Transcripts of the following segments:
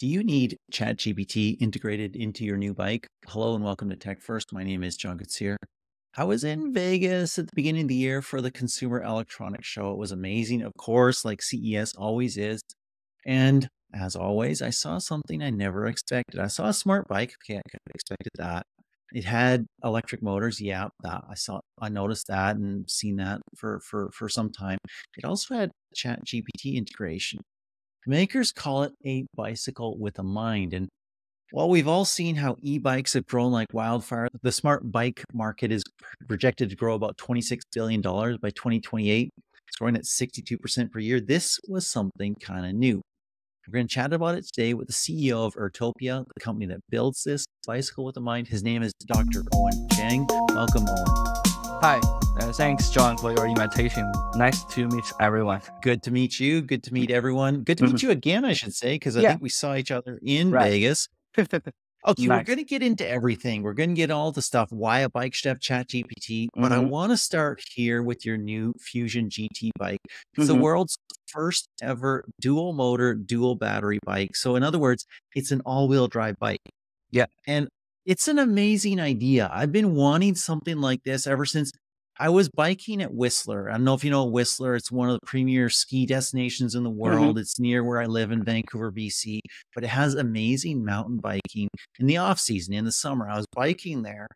Do you need ChatGPT integrated into your new bike? Hello and welcome to TechFirst. My name is John Koetsier. I was in Vegas at the beginning of the year for the Consumer Electronics Show. It was amazing, of course, like CES always is. And as always, I saw something I never expected. I saw a smart bike. Okay, I could have expected that. It had electric motors. Yeah, that I saw. I noticed that and seen that for for for some time. It also had Chat GPT integration. Makers call it a bicycle with a mind. And while we've all seen how e-bikes have grown like wildfire, the smart bike market is projected to grow about $26 billion by 2028. It's growing at 62% per year. This was something kind of new. We're going to chat about it today with the CEO of Urtopia, the company that builds this bicycle with a mind. His name is Dr. Owen Chang. Welcome, Owen. Hi, uh, thanks, John, for your invitation. Nice to meet everyone. Good to meet you. Good to meet everyone. Good to meet Mhm. you again, I should say, because I Yeah. think we saw each other in Right. Vegas. Okay, we're going to get into everything. We're going to get all the stuff. Why a bike have Chat GPT, but I Mhm. want to start here with your new Fusion GT bike. It's the Mhm. world's first ever dual motor, dual battery bike. So, in other words, it's an all wheel drive bike. Yeah. And it's an amazing idea. I've been wanting something like this ever since I was biking at Whistler. I don't know if you know Whistler. It's one of the premier ski destinations in the mm-hmm. world. It's near where I live in Vancouver, BC, but it has amazing mountain biking in the off season, in the summer. I was biking there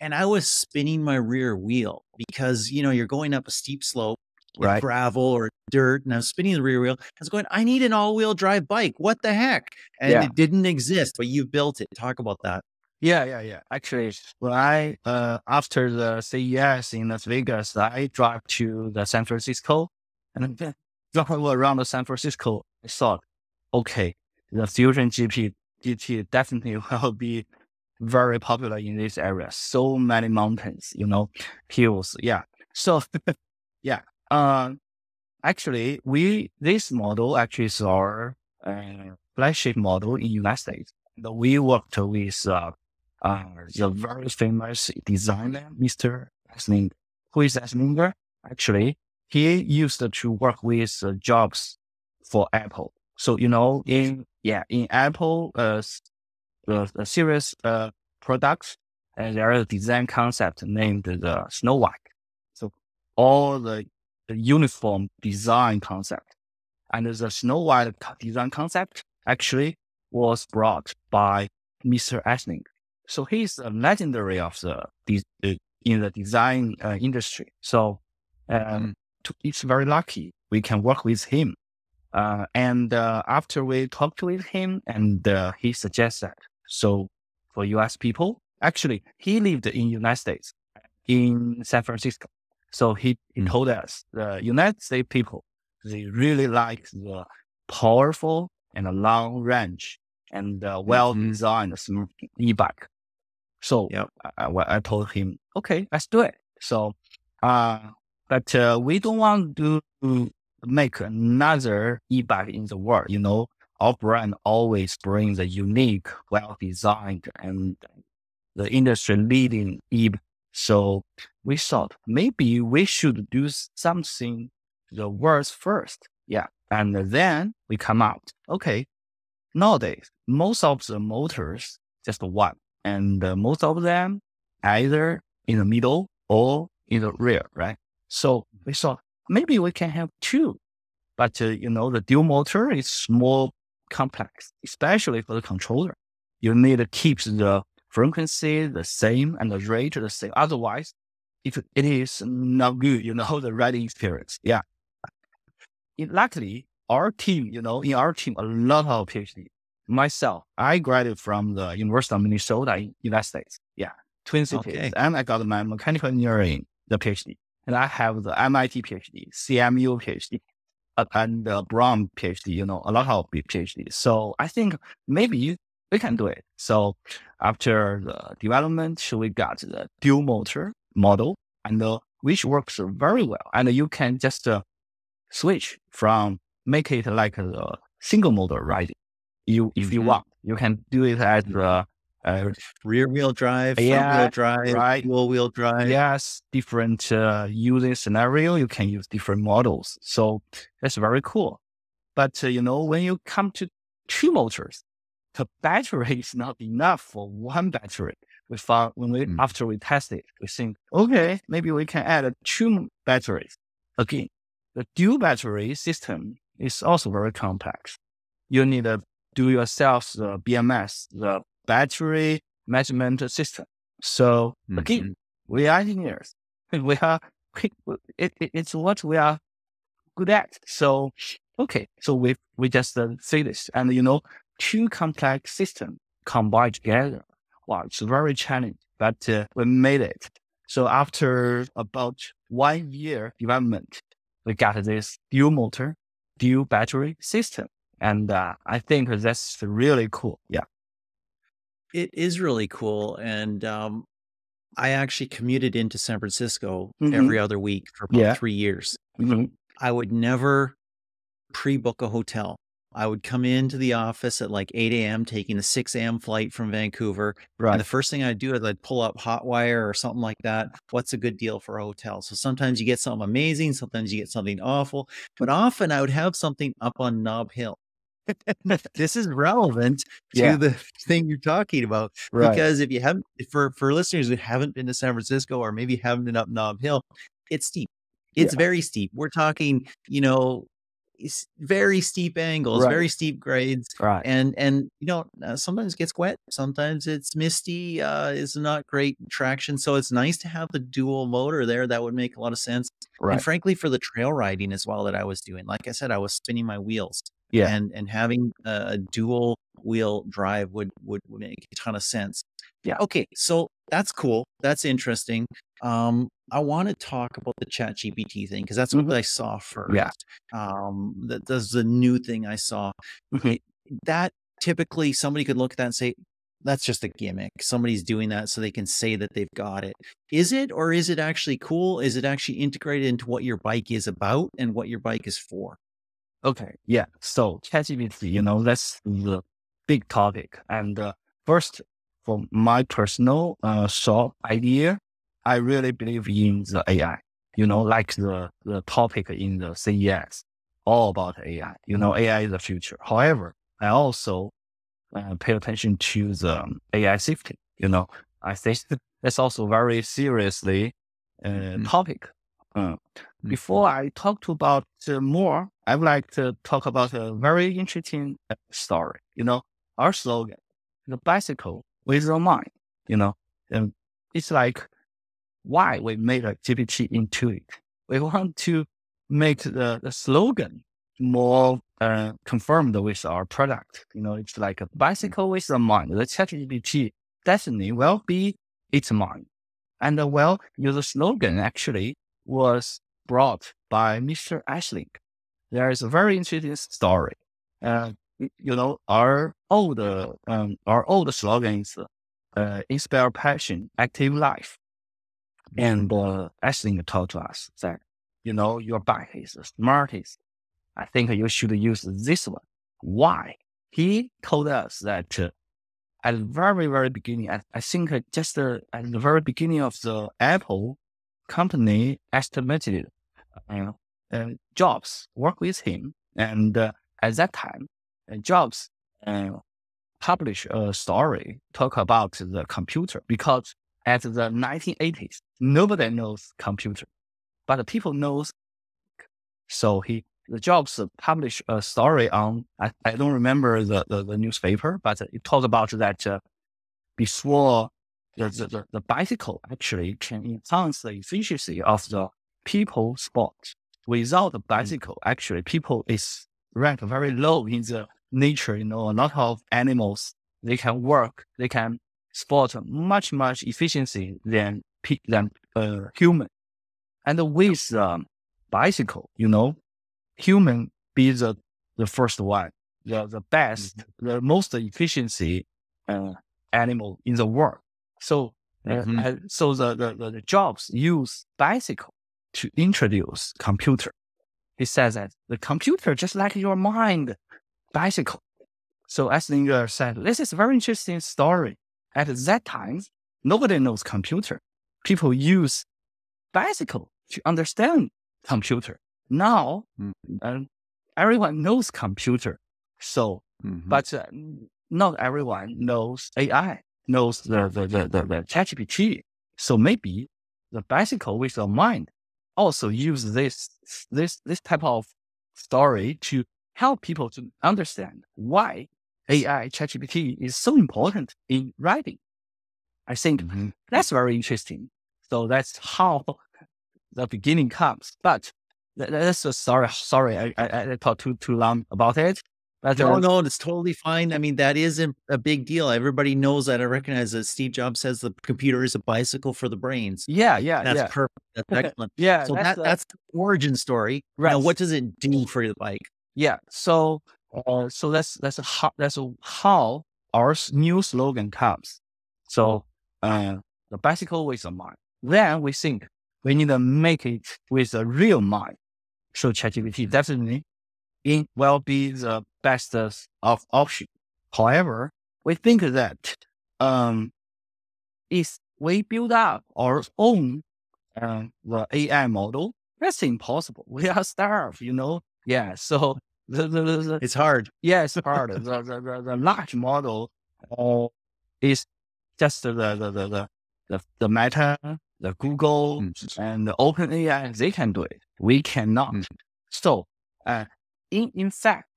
and I was spinning my rear wheel because, you know, you're going up a steep slope with Right. gravel or dirt, and I was spinning the rear wheel. I was going, I need an all wheel drive bike. What the heck? And Yeah. it didn't exist, but you built it. Talk about that. Yeah, yeah, yeah. Actually, when I uh after the CES in Las Vegas, I drive to the San Francisco, and then drive around the San Francisco. I thought, okay, the Fusion GP GT definitely will be very popular in this area. So many mountains, you know, hills. Yeah. So, yeah. Um, actually, we this model actually is our uh, flagship model in United States. We worked with uh, uh, the very famous designer, Mr. Esslinger. Who is Esslinger? Actually, he used to work with uh, Jobs for Apple. So you know, in yeah, in Apple, uh, series uh products, and there is a design concept named the Snow White. So all the, the uniform design concept and the Snow White design concept actually was brought by Mr. Esling. So he's a legendary of the, uh, in the design uh, industry. So um, to, it's very lucky we can work with him. Uh, and uh, after we talked with him, and uh, he suggests that so for U.S. people, actually he lived in United States, in San Francisco. So he, he Mm. told us the United States people they really like the powerful and a long range and uh, well designed smooth e-bike. So Yep. I, I, told him, okay, let's do it. So, uh, but uh, we don't want to make another e-bike in the world. You know, our brand always brings a unique, well designed, and the industry leading e. So we thought maybe we should do something the world's first. Yeah. And then we come out. Okay. Nowadays, most of the motors just one, and uh, most of them either in the middle or in the rear, right? So we thought maybe we can have two, but uh, you know the dual motor is more complex, especially for the controller. You need to keep the frequency the same and the rate the same. Otherwise, if it is not good, you know the riding experience. Yeah. Luckily, our team, you know, in our team, a lot of PhD. Myself, I graduated from the University of Minnesota in United States. Yeah, Twin Cities, Okay. and I got my mechanical engineering the PhD, and I have the MIT PhD, CMU PhD, and the Brown PhD. You know, a lot of PhD. So I think maybe we can do it. So after the development, we got the dual motor model, and uh, which works very well, and you can just uh, switch from make it like a single motor riding. You, if you Mhm. want, you can do it as a, uh, Rear wheel drive, front Yeah, wheel drive, right. dual wheel drive. yes, different uh, using scenario. You can use different models. So that's very cool. But uh, you know, when you come to two motors, the battery is not enough for one battery. We found when we Mm. after we tested, we think, okay, maybe we can add two batteries. Again, the dual battery system is also very complex. You need to do yourself the BMS, the battery measurement system. So again, Mhm. we are engineers. We are we, it, it, it's what we are good at. So okay, so we we just uh, say this, and you know, two complex systems combined together. Wow, it's very challenging, but uh, we made it. So after about one year development, we got this dual motor, dual battery system, and uh, I think that's really cool. Yeah. It is really cool. And um, I actually commuted into San Francisco Mhm. every other week for about Yeah. three years. Mhm. I would never pre book a hotel. I would come into the office at like 8 a.m., taking a 6 a.m. flight from Vancouver. Right. And the first thing I'd do is I'd pull up Hotwire or something like that. What's a good deal for a hotel? So sometimes you get something amazing, sometimes you get something awful, but often I would have something up on Nob Hill. This is relevant to the thing you're talking about Right. because if you haven't, for for listeners who haven't been to San Francisco or maybe haven't been up Nob Hill, it's steep. It's very steep. We're talking, you know, very steep angles, Right. very steep grades right. and and you know uh, sometimes it gets wet sometimes it's misty uh it's not great traction so it's nice to have the dual motor there that would make a lot of sense Right. and frankly for the trail riding as well that i was doing like i said i was spinning my wheels Yeah. and and having a, dual wheel drive would, would make a ton of sense Yeah. okay so that's cool that's interesting um i want to talk about the chat gpt thing because that's Mhm. what i saw first Yeah. um that, that's the new thing i saw Mhm. that typically somebody could look at that and say that's just a gimmick somebody's doing that so they can say that they've got it is it or is it actually cool is it actually integrated into what your bike is about and what your bike is for Okay. Yeah. So ChatGPT, you know, that's the big topic. And uh, first, for my personal uh, thought idea, I really believe in the AI. You know, like the the topic in the CES, all about AI. You know, AI is the future. However, I also uh, pay attention to the um, AI safety. You know, I think that's also very seriously uh, Mhm. topic. Uh, before I talk about uh, more, I would like to talk about a very interesting uh, story. You know, our slogan, the bicycle with a mind. You know, and it's like why we made a GPT into it. We want to make the, the slogan more uh, confirmed with our product. You know, it's like a bicycle with a mind. The ChatGPT definitely will be its mind. And uh, well, you know, the slogan actually was brought by Mr. Ashling. There is a very interesting story. Uh, you know, our old, uh, um, our old slogan is uh, inspire passion, active life. And uh, Ashling told to us that, you know, your bike is the smartest. I think you should use this one. Why? He told us that uh, at the very, very beginning, I, I think just uh, at the very beginning of the Apple company estimated uh, Jobs work with him. And uh, at that time, uh, Jobs uh, published a story talk about the computer because at the 1980s, nobody knows computer, but people knows. So he, the Jobs published a story on, I, I don't remember the, the, the newspaper, but it talked about that uh, before the, the, the bicycle actually can enhance the efficiency of the people sport. Without the bicycle, actually people is ranked very low in the nature. You know, a lot of animals, they can work, they can sport much, much efficiency than, than uh, human. And with um, bicycle, you know, human be the, the first one, the, the best, the most efficiency uh, animal in the world. So, uh, Mhm. uh, so the, the, the jobs use bicycle to introduce computer. He says that the computer, just like your mind, bicycle. So Esslinger said, this is a very interesting story. At that time, nobody knows computer. People use bicycle to understand computer. Now, Mhm. um, everyone knows computer. So, Mhm. but uh, not everyone knows AI, knows the, the, the, the, the ChatGPT. So maybe the bicycle with a mind also use this, this, this type of story to help people to understand why AI ChatGPT is so important in writing. I think mm-hmm. that's very interesting. So that's how the beginning comes. But that's a sorry, sorry, I, I, I talked too too long about it. But no, no, it's totally fine. I mean, that is a, a, big deal. Everybody knows that. I recognize that Steve Jobs says the computer is a bicycle for the brains. Yeah, yeah, that's yeah. perfect. That's excellent. yeah, so that's that, the, that's the origin story. Right. Now, what does it do for the bike? Yeah. So, uh, so that's that's how that's how our new slogan comes. So, uh, the bicycle with a mind. Then we think we need to make it with a real mind. So ChatGPT definitely it will be the best of option. However, we think that um, if we build up our own uh, the AI model, that's impossible. We are starved, you know. Yeah, so the, the, the, it's hard. Yeah, it's hard. the, the, the, large model uh, is just the the the the the, the Meta, the Google, mm. and the OpenAI. They can do it. We cannot. Mm. So, uh, in in fact,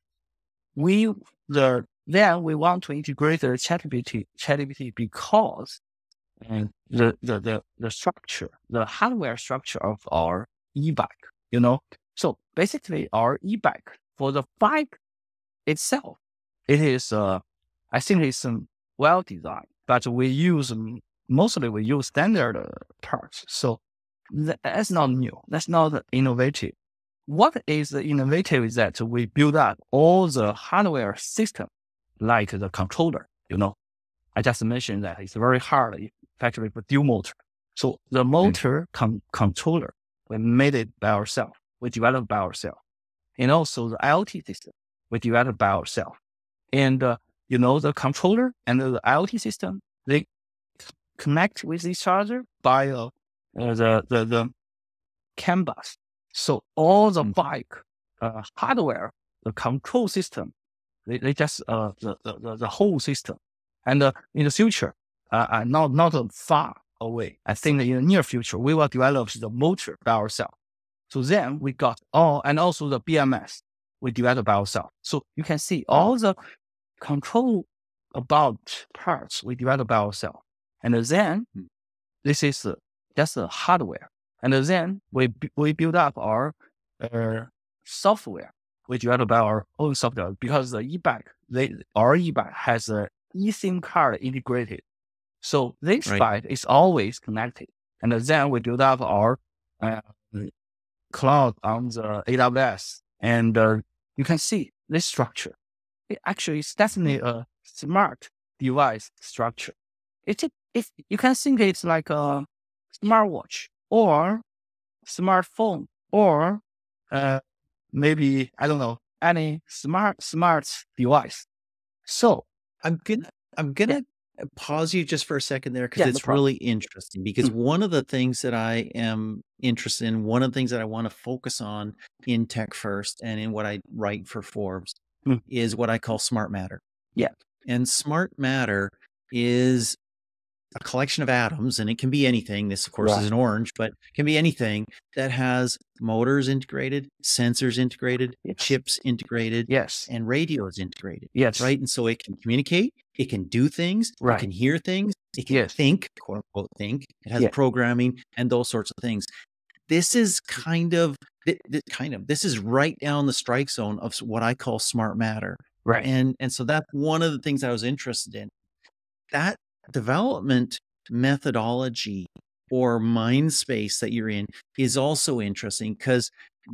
we the then we want to integrate the ChatGPT ChatGPT because and the, the the the structure, the hardware structure of our e-bike, you know. So basically, our e-bike for the bike itself, it is uh, I think it's um, well designed, but we use mostly we use standard uh, parts. So that's not new. That's not innovative what is the innovative is that we build up all the hardware system, like the controller. You know, I just mentioned that it's very hard, especially for dual motor. So the hmm. motor con- controller, we made it by ourselves. We developed by ourselves, and also the IoT system we developed by ourselves. And uh, you know, the controller and the IoT system they connect with each other by uh, the the the CAN bus so all the mm. bike uh, hardware, the control system, they, they just uh, the, the, the whole system. And uh, in the future, uh, uh, not not far away, I think in the near future, we will develop the motor by ourselves. So then we got all, and also the BMS we develop by ourselves. So you can see all the control about parts we develop by ourselves. And then mm. this is uh, just the hardware. And then we, we build up our uh, software. We develop our own software because the e-bike, they, our e-bike has a eSIM card integrated. So this right. bike is always connected. And then we build up our uh, cloud on the AWS. And uh, you can see this structure. It actually is definitely a smart device structure. It, it, you can think it's like a smartwatch or smartphone or uh, maybe I don't know any smart smart device. So I'm gonna I'm gonna yeah. pause you just for a second there because yeah, it's no really interesting. Because mm-hmm. one of the things that I am interested in, one of the things that I want to focus on in TechFirst and in what I write for Forbes mm-hmm. is what I call smart matter. Yeah, and smart matter is a collection of atoms, and it can be anything. This, of course, right. is an orange, but can be anything that has motors integrated, sensors integrated, yes. chips integrated, yes, and radios integrated. Yes, right. And so it can communicate, it can do things, right. it can hear things, it can yes. think, quote unquote, think. It has programming and those sorts of things. This is kind of, kind of, this is right down the strike zone of what I call smart matter. Right. And and so that's one of the things I was interested in. That development methodology or mind space that you're in is also interesting because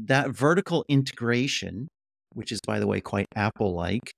that vertical integration, which is, by the way, quite Apple like,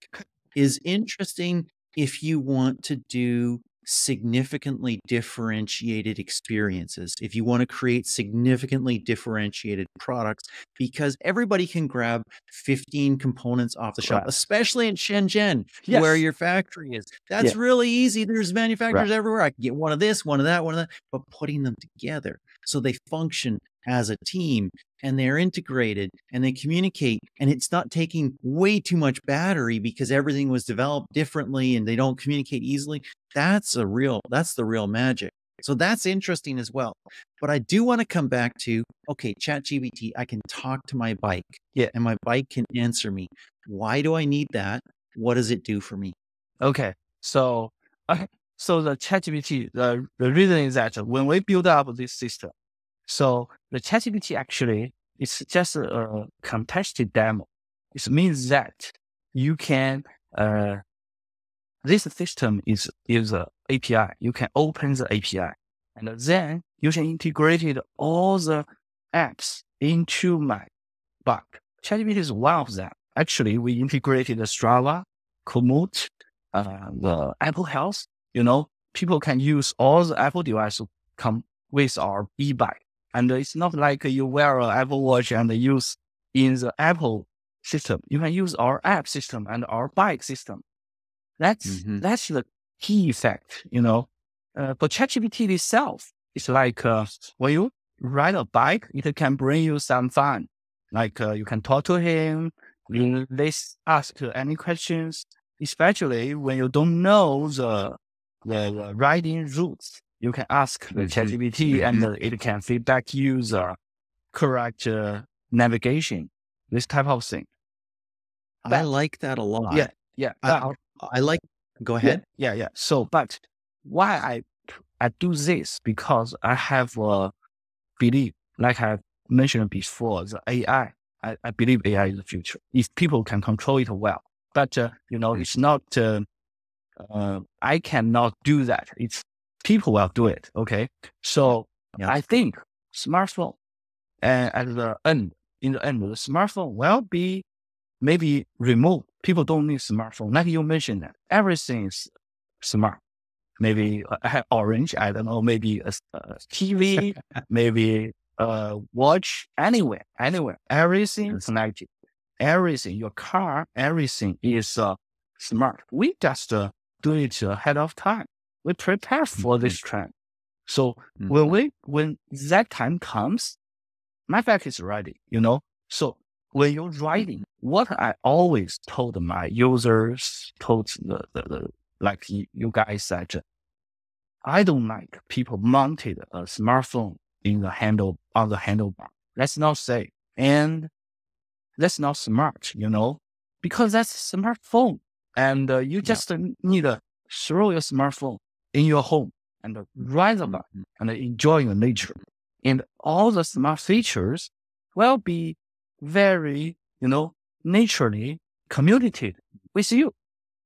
is interesting if you want to do significantly differentiated experiences, if you want to create significantly differentiated products, because everybody can grab 15 components off the shelf, right. especially in Shenzhen, yes. where your factory is. That's yeah. really easy. There's manufacturers right. everywhere. I can get one of this, one of that, one of that, but putting them together so they function as a team and they're integrated and they communicate and it's not taking way too much battery because everything was developed differently and they don't communicate easily that's a real that's the real magic so that's interesting as well but i do want to come back to okay chat gpt i can talk to my bike Yeah. and my bike can answer me why do i need that what does it do for me Okay. So, okay. So the chat ChatGPT, the, the reason is that when we build up this system, so the ChatGPT actually is just a contested demo. It means that you can, uh, this system is, is a API. You can open the API and then you can integrate all the apps into my bike. ChatGPT is one of them. Actually, we integrated Strava, Komoot, uh, the Apple Health. You know, people can use all the Apple devices come with our e-bike. And it's not like you wear an Apple Watch and use in the Apple system. You can use our app system and our bike system. That's Mhm. that's the key effect. You know, uh, for ChatGPT itself, it's like uh, when you ride a bike, it can bring you some fun. Like uh, you can talk to him, you let's ask any questions, especially when you don't know the the, the riding routes. You can ask the. ChatGPT and it can feedback you the correct uh, navigation. This type of thing. i like that a lot Yeah, yeah. I- i like go ahead yeah, yeah, yeah. So, but why I I do this because I have a belief, like I mentioned before, the AI. I, I believe AI is the future if people can control it well. But uh, you know, Mm. it's not. Uh, uh, I cannot do that. It's people will do it. Okay, so Yeah. I think smartphone, and at the end, in the end, the smartphone will be maybe removed. People don't need smartphone. Like you mentioned that everything is smart. Maybe uh, orange, I don't know, maybe a, a TV, maybe a watch, anywhere, anywhere. Everything Yes. connected. Everything, your car, everything is uh, smart. We just uh, do it ahead of time. We prepare for this trend. So Mhm. when we when that time comes, my bike is ready, you know. So when you're riding, what I always told my users, told the, the, the like you, guys that uh, I don't like people mounted a smartphone in the handle on the handlebar. That's not safe. And that's not smart, you know, because that's a smartphone. And uh, you just uh, need to throw your smartphone in your home and uh, ride the bike Mhm. and enjoy your nature. And all the smart features will be very, you know, naturally communicated with you.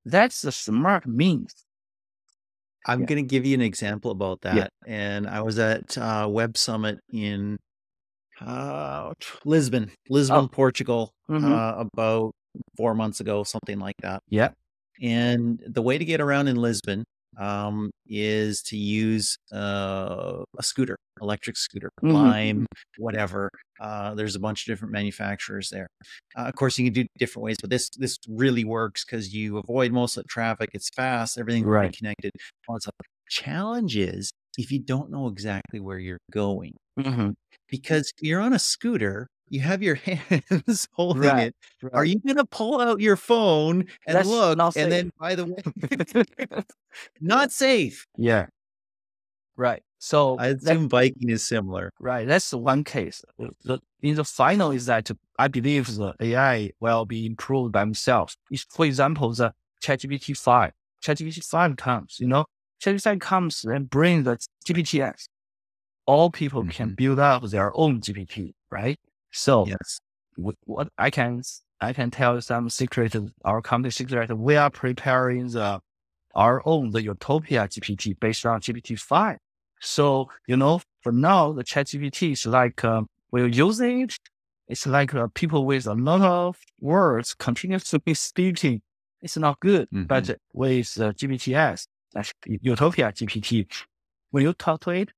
That's the smart means. I'm Yeah. going to give you an example about that. Yeah. And I was at uh, Web Summit in uh, Lisbon, Lisbon, Oh. Portugal, Mhm. uh, about four months ago, something like that. Yeah. And the way to get around in Lisbon um, is to use uh, a scooter, electric scooter, Mhm. Lime, whatever. Uh, there's a bunch of different manufacturers there. Uh, of course, you can do different ways, but this this really works because you avoid most of the traffic. It's fast, everything's Right. connected. All that stuff. Challenge is if you don't know exactly where you're going, Mhm. because you're on a scooter, you have your hands holding Right, it. Are you going to pull out your phone and That's look? And safe. then, by the way, not safe. yeah. Right. So I that- assume biking is similar. Right. That's one case. The, in the final is that I believe the AI will be improved by themselves. If, for example, the ChatGPT 5, ChatGPT 5 comes, you know, ChatGPT 5 comes and brings the GPTs. All people can Mhm. build up their own GPT, right? So Yes. wh- what I can, I can tell you some secret, our company secret, we are preparing the, our own, the Utopia GPT based on GPT 5. So, you know, for now, the chat GPT is like, um, we're using it. It's like uh, people with a lot of words continuously speaking. It's not good. But with uh, GPTs, Utopia GPT, when you talk to it,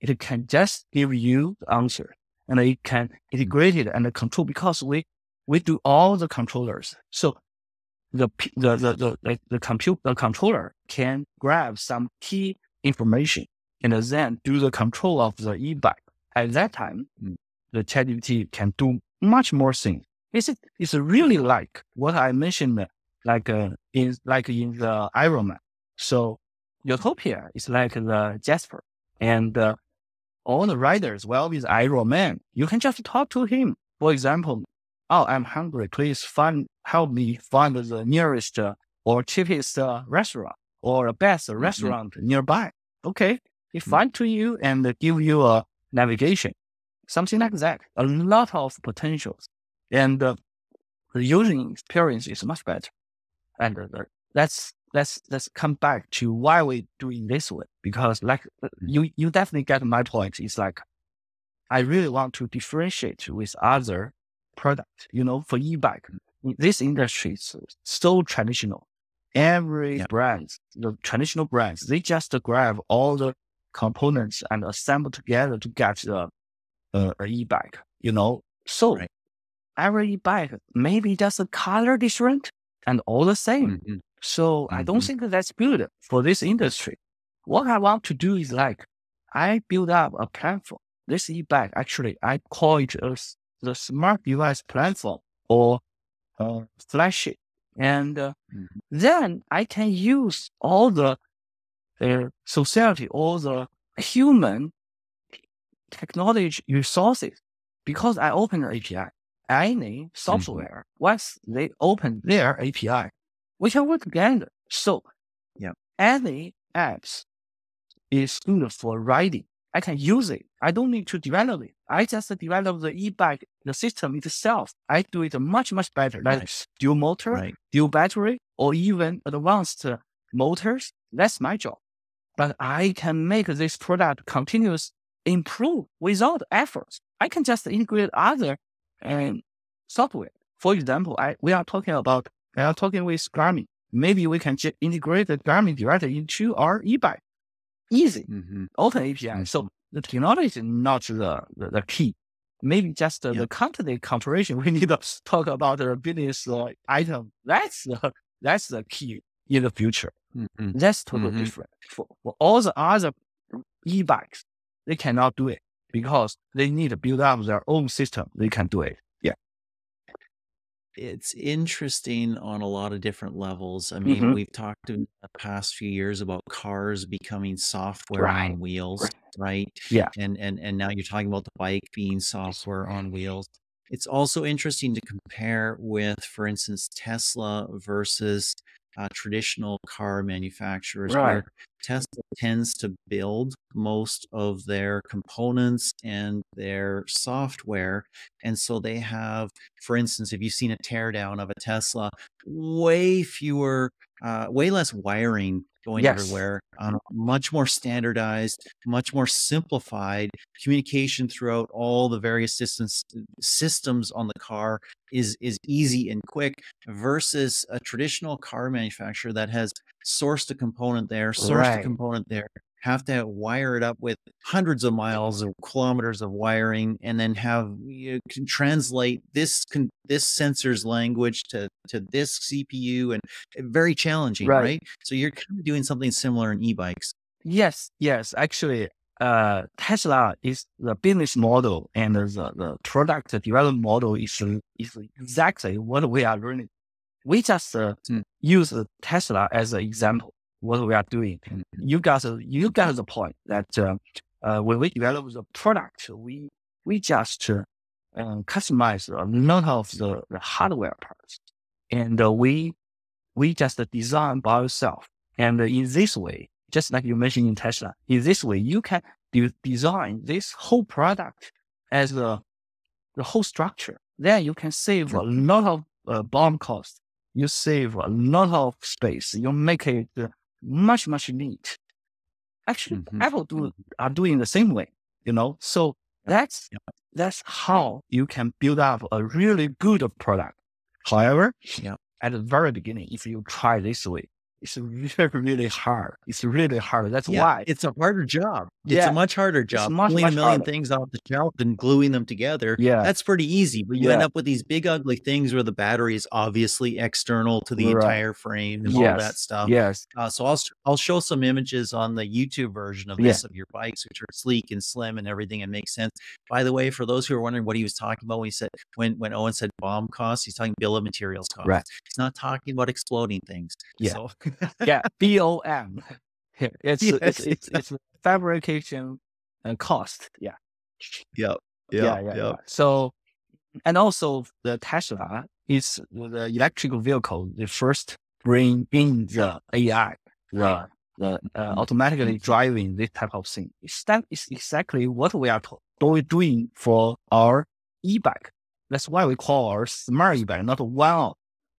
it can just give you the answer and it can integrate it and control because we, we do all the controllers. So the, p- the, the, the, the compute, the controller can grab some key information and then do the control of the e-bike. At that time, Mm. the ChatGPT can do much more things. It's it's really like what I mentioned, like uh, in like in the Iron Man. So Utopia is like the Jasper, and uh, all the riders, well, with Iron Man, you can just talk to him. For example, oh, I'm hungry. Please find help me find the nearest uh, or cheapest uh, restaurant or best mm-hmm. restaurant nearby. Okay, he mm-hmm. find to you and give you a navigation, something like that. A lot of potentials, and uh, the using experience is much better. And uh, let's let's come back to why we're doing this way because like uh, you you definitely get my point. It's like I really want to differentiate with other products. You know, for e-bike, this industry is so traditional. Every yeah. brand, the traditional brands, they just grab all the components and assemble together to get the uh, e-bike. You know, so right. every e-bike maybe just a color different and all the same. Mm-hmm. So mm-hmm. I don't mm-hmm. think that's good for this industry. What I want to do is like I build up a platform. This e-bike actually I call it a, the smart device platform or uh, flagship. And uh, mm-hmm. then I can use all the uh, society, all the human technology resources because I open the API. Any software, mm-hmm. once they open their API, we can work together. So, yeah, any apps is good for writing. I can use it. I don't need to develop it. I just develop the e-bike, the system itself. I do it much, much better. Like nice. dual motor, right. dual battery, or even advanced motors. That's my job. But I can make this product continuous improve without effort. I can just integrate other um, software. For example, I, we are talking about we are talking with Garmin. Maybe we can just integrate the Garmin directly into our e-bike. Easy, mm-hmm. open API. Mm-hmm. So the technology is not the, the, the key. Maybe just the, yep. the content comparison. We need to talk about the business uh, item. That's the that's the key in the future. Mm-hmm. That's totally mm-hmm. different. For, for all the other e-bikes, they cannot do it because they need to build up their own system. They can do it it's interesting on a lot of different levels. I mean, mm-hmm. we've talked in the past few years about cars becoming software right. on wheels, right? Yeah. And and and now you're talking about the bike being software on wheels. It's also interesting to compare with, for instance, Tesla versus uh, traditional car manufacturers, right. where Tesla tends to build most of their components and their software. And so they have, for instance, if you've seen a teardown of a Tesla, way fewer, uh, way less wiring going yes. everywhere, um, much more standardized, much more simplified communication throughout all the various systems systems on the car is is easy and quick versus a traditional car manufacturer that has sourced a component there, sourced right. a component there, have to wire it up with hundreds of miles of kilometers of wiring and then have you can translate this con, this sensor's language to to this cpu and eh, very challenging right, right? so you're kind of doing something similar in e-bikes yes yes actually uh, Tesla is the business model and the, the product development model is, is exactly what we are learning. We just uh, mm. use Tesla as an example what we are doing. You got you got the point that uh, uh, when we develop the product, we we just uh, customize a lot of the, the hardware parts, and uh, we we just design by ourselves. And in this way, just like you mentioned in Tesla, in this way you can de- design this whole product as the the whole structure. Then you can save a lot of uh, BOM cost. You save a lot of space. You make it much, much neat. Actually, mm-hmm. Apple do, mm-hmm. are doing the same way, you know? So that's, yeah. that's how you can build up a really good product. However, yeah. at the very beginning, if you try this way, it's really, really hard. It's really hard. That's yeah, why it's a harder job. It's a much harder job. much, Pulling much a million harder. things off the shelf and gluing them together. Yeah. That's pretty easy. But you end up with these big ugly things where the battery is obviously external to the Right. entire frame and all that stuff. Yes. Uh, so I'll I'll show some images on the YouTube version of Yeah. this of your bikes, which are sleek and slim and everything and makes sense. By the way, for those who are wondering what he was talking about when he said when when Owen said bomb costs, he's talking bill of materials costs. Right. He's not talking about exploding things. Yeah. So Yeah. B O M. It's Yes, it's it's it's fabrication and cost. Yeah. yep. yeah, Yep. yeah, Yep. yeah. So, and also the Tesla is the electrical vehicle, the first bring in the AI, the, the uh, automatically driving this type of thing. It's, that is exactly what we are do- doing for our e-bike. That's why we call our smart e-bike, not one.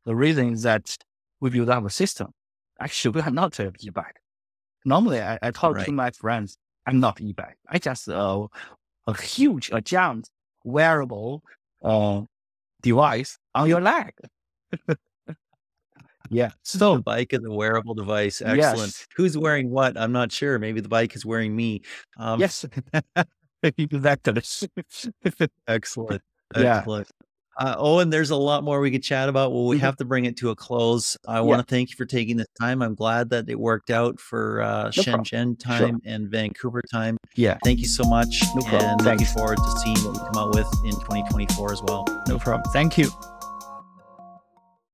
The reason is that we build up a system. Actually, we are not an e-bike. Normally, I, I talk Right. to my friends, I'm not e-bike. I just uh, a huge, a giant wearable uh, device on your leg. yeah. The So bike is a wearable device. Excellent. yes, Who's wearing what? I'm not sure. Maybe the bike is wearing me. Um, yes, exactly. Excellent. Yeah. Uh, Owen, there's a lot more we could chat about. Well, we Mhm. have to bring it to a close. I Yeah. want to thank you for taking the time. I'm glad that it worked out for uh, No problem. Shenzhen Sure. time and Vancouver time. Yeah. Thank you so much. No problem. And looking Thanks. forward to seeing what we come out with in 2024 as well. No problem. Thank you.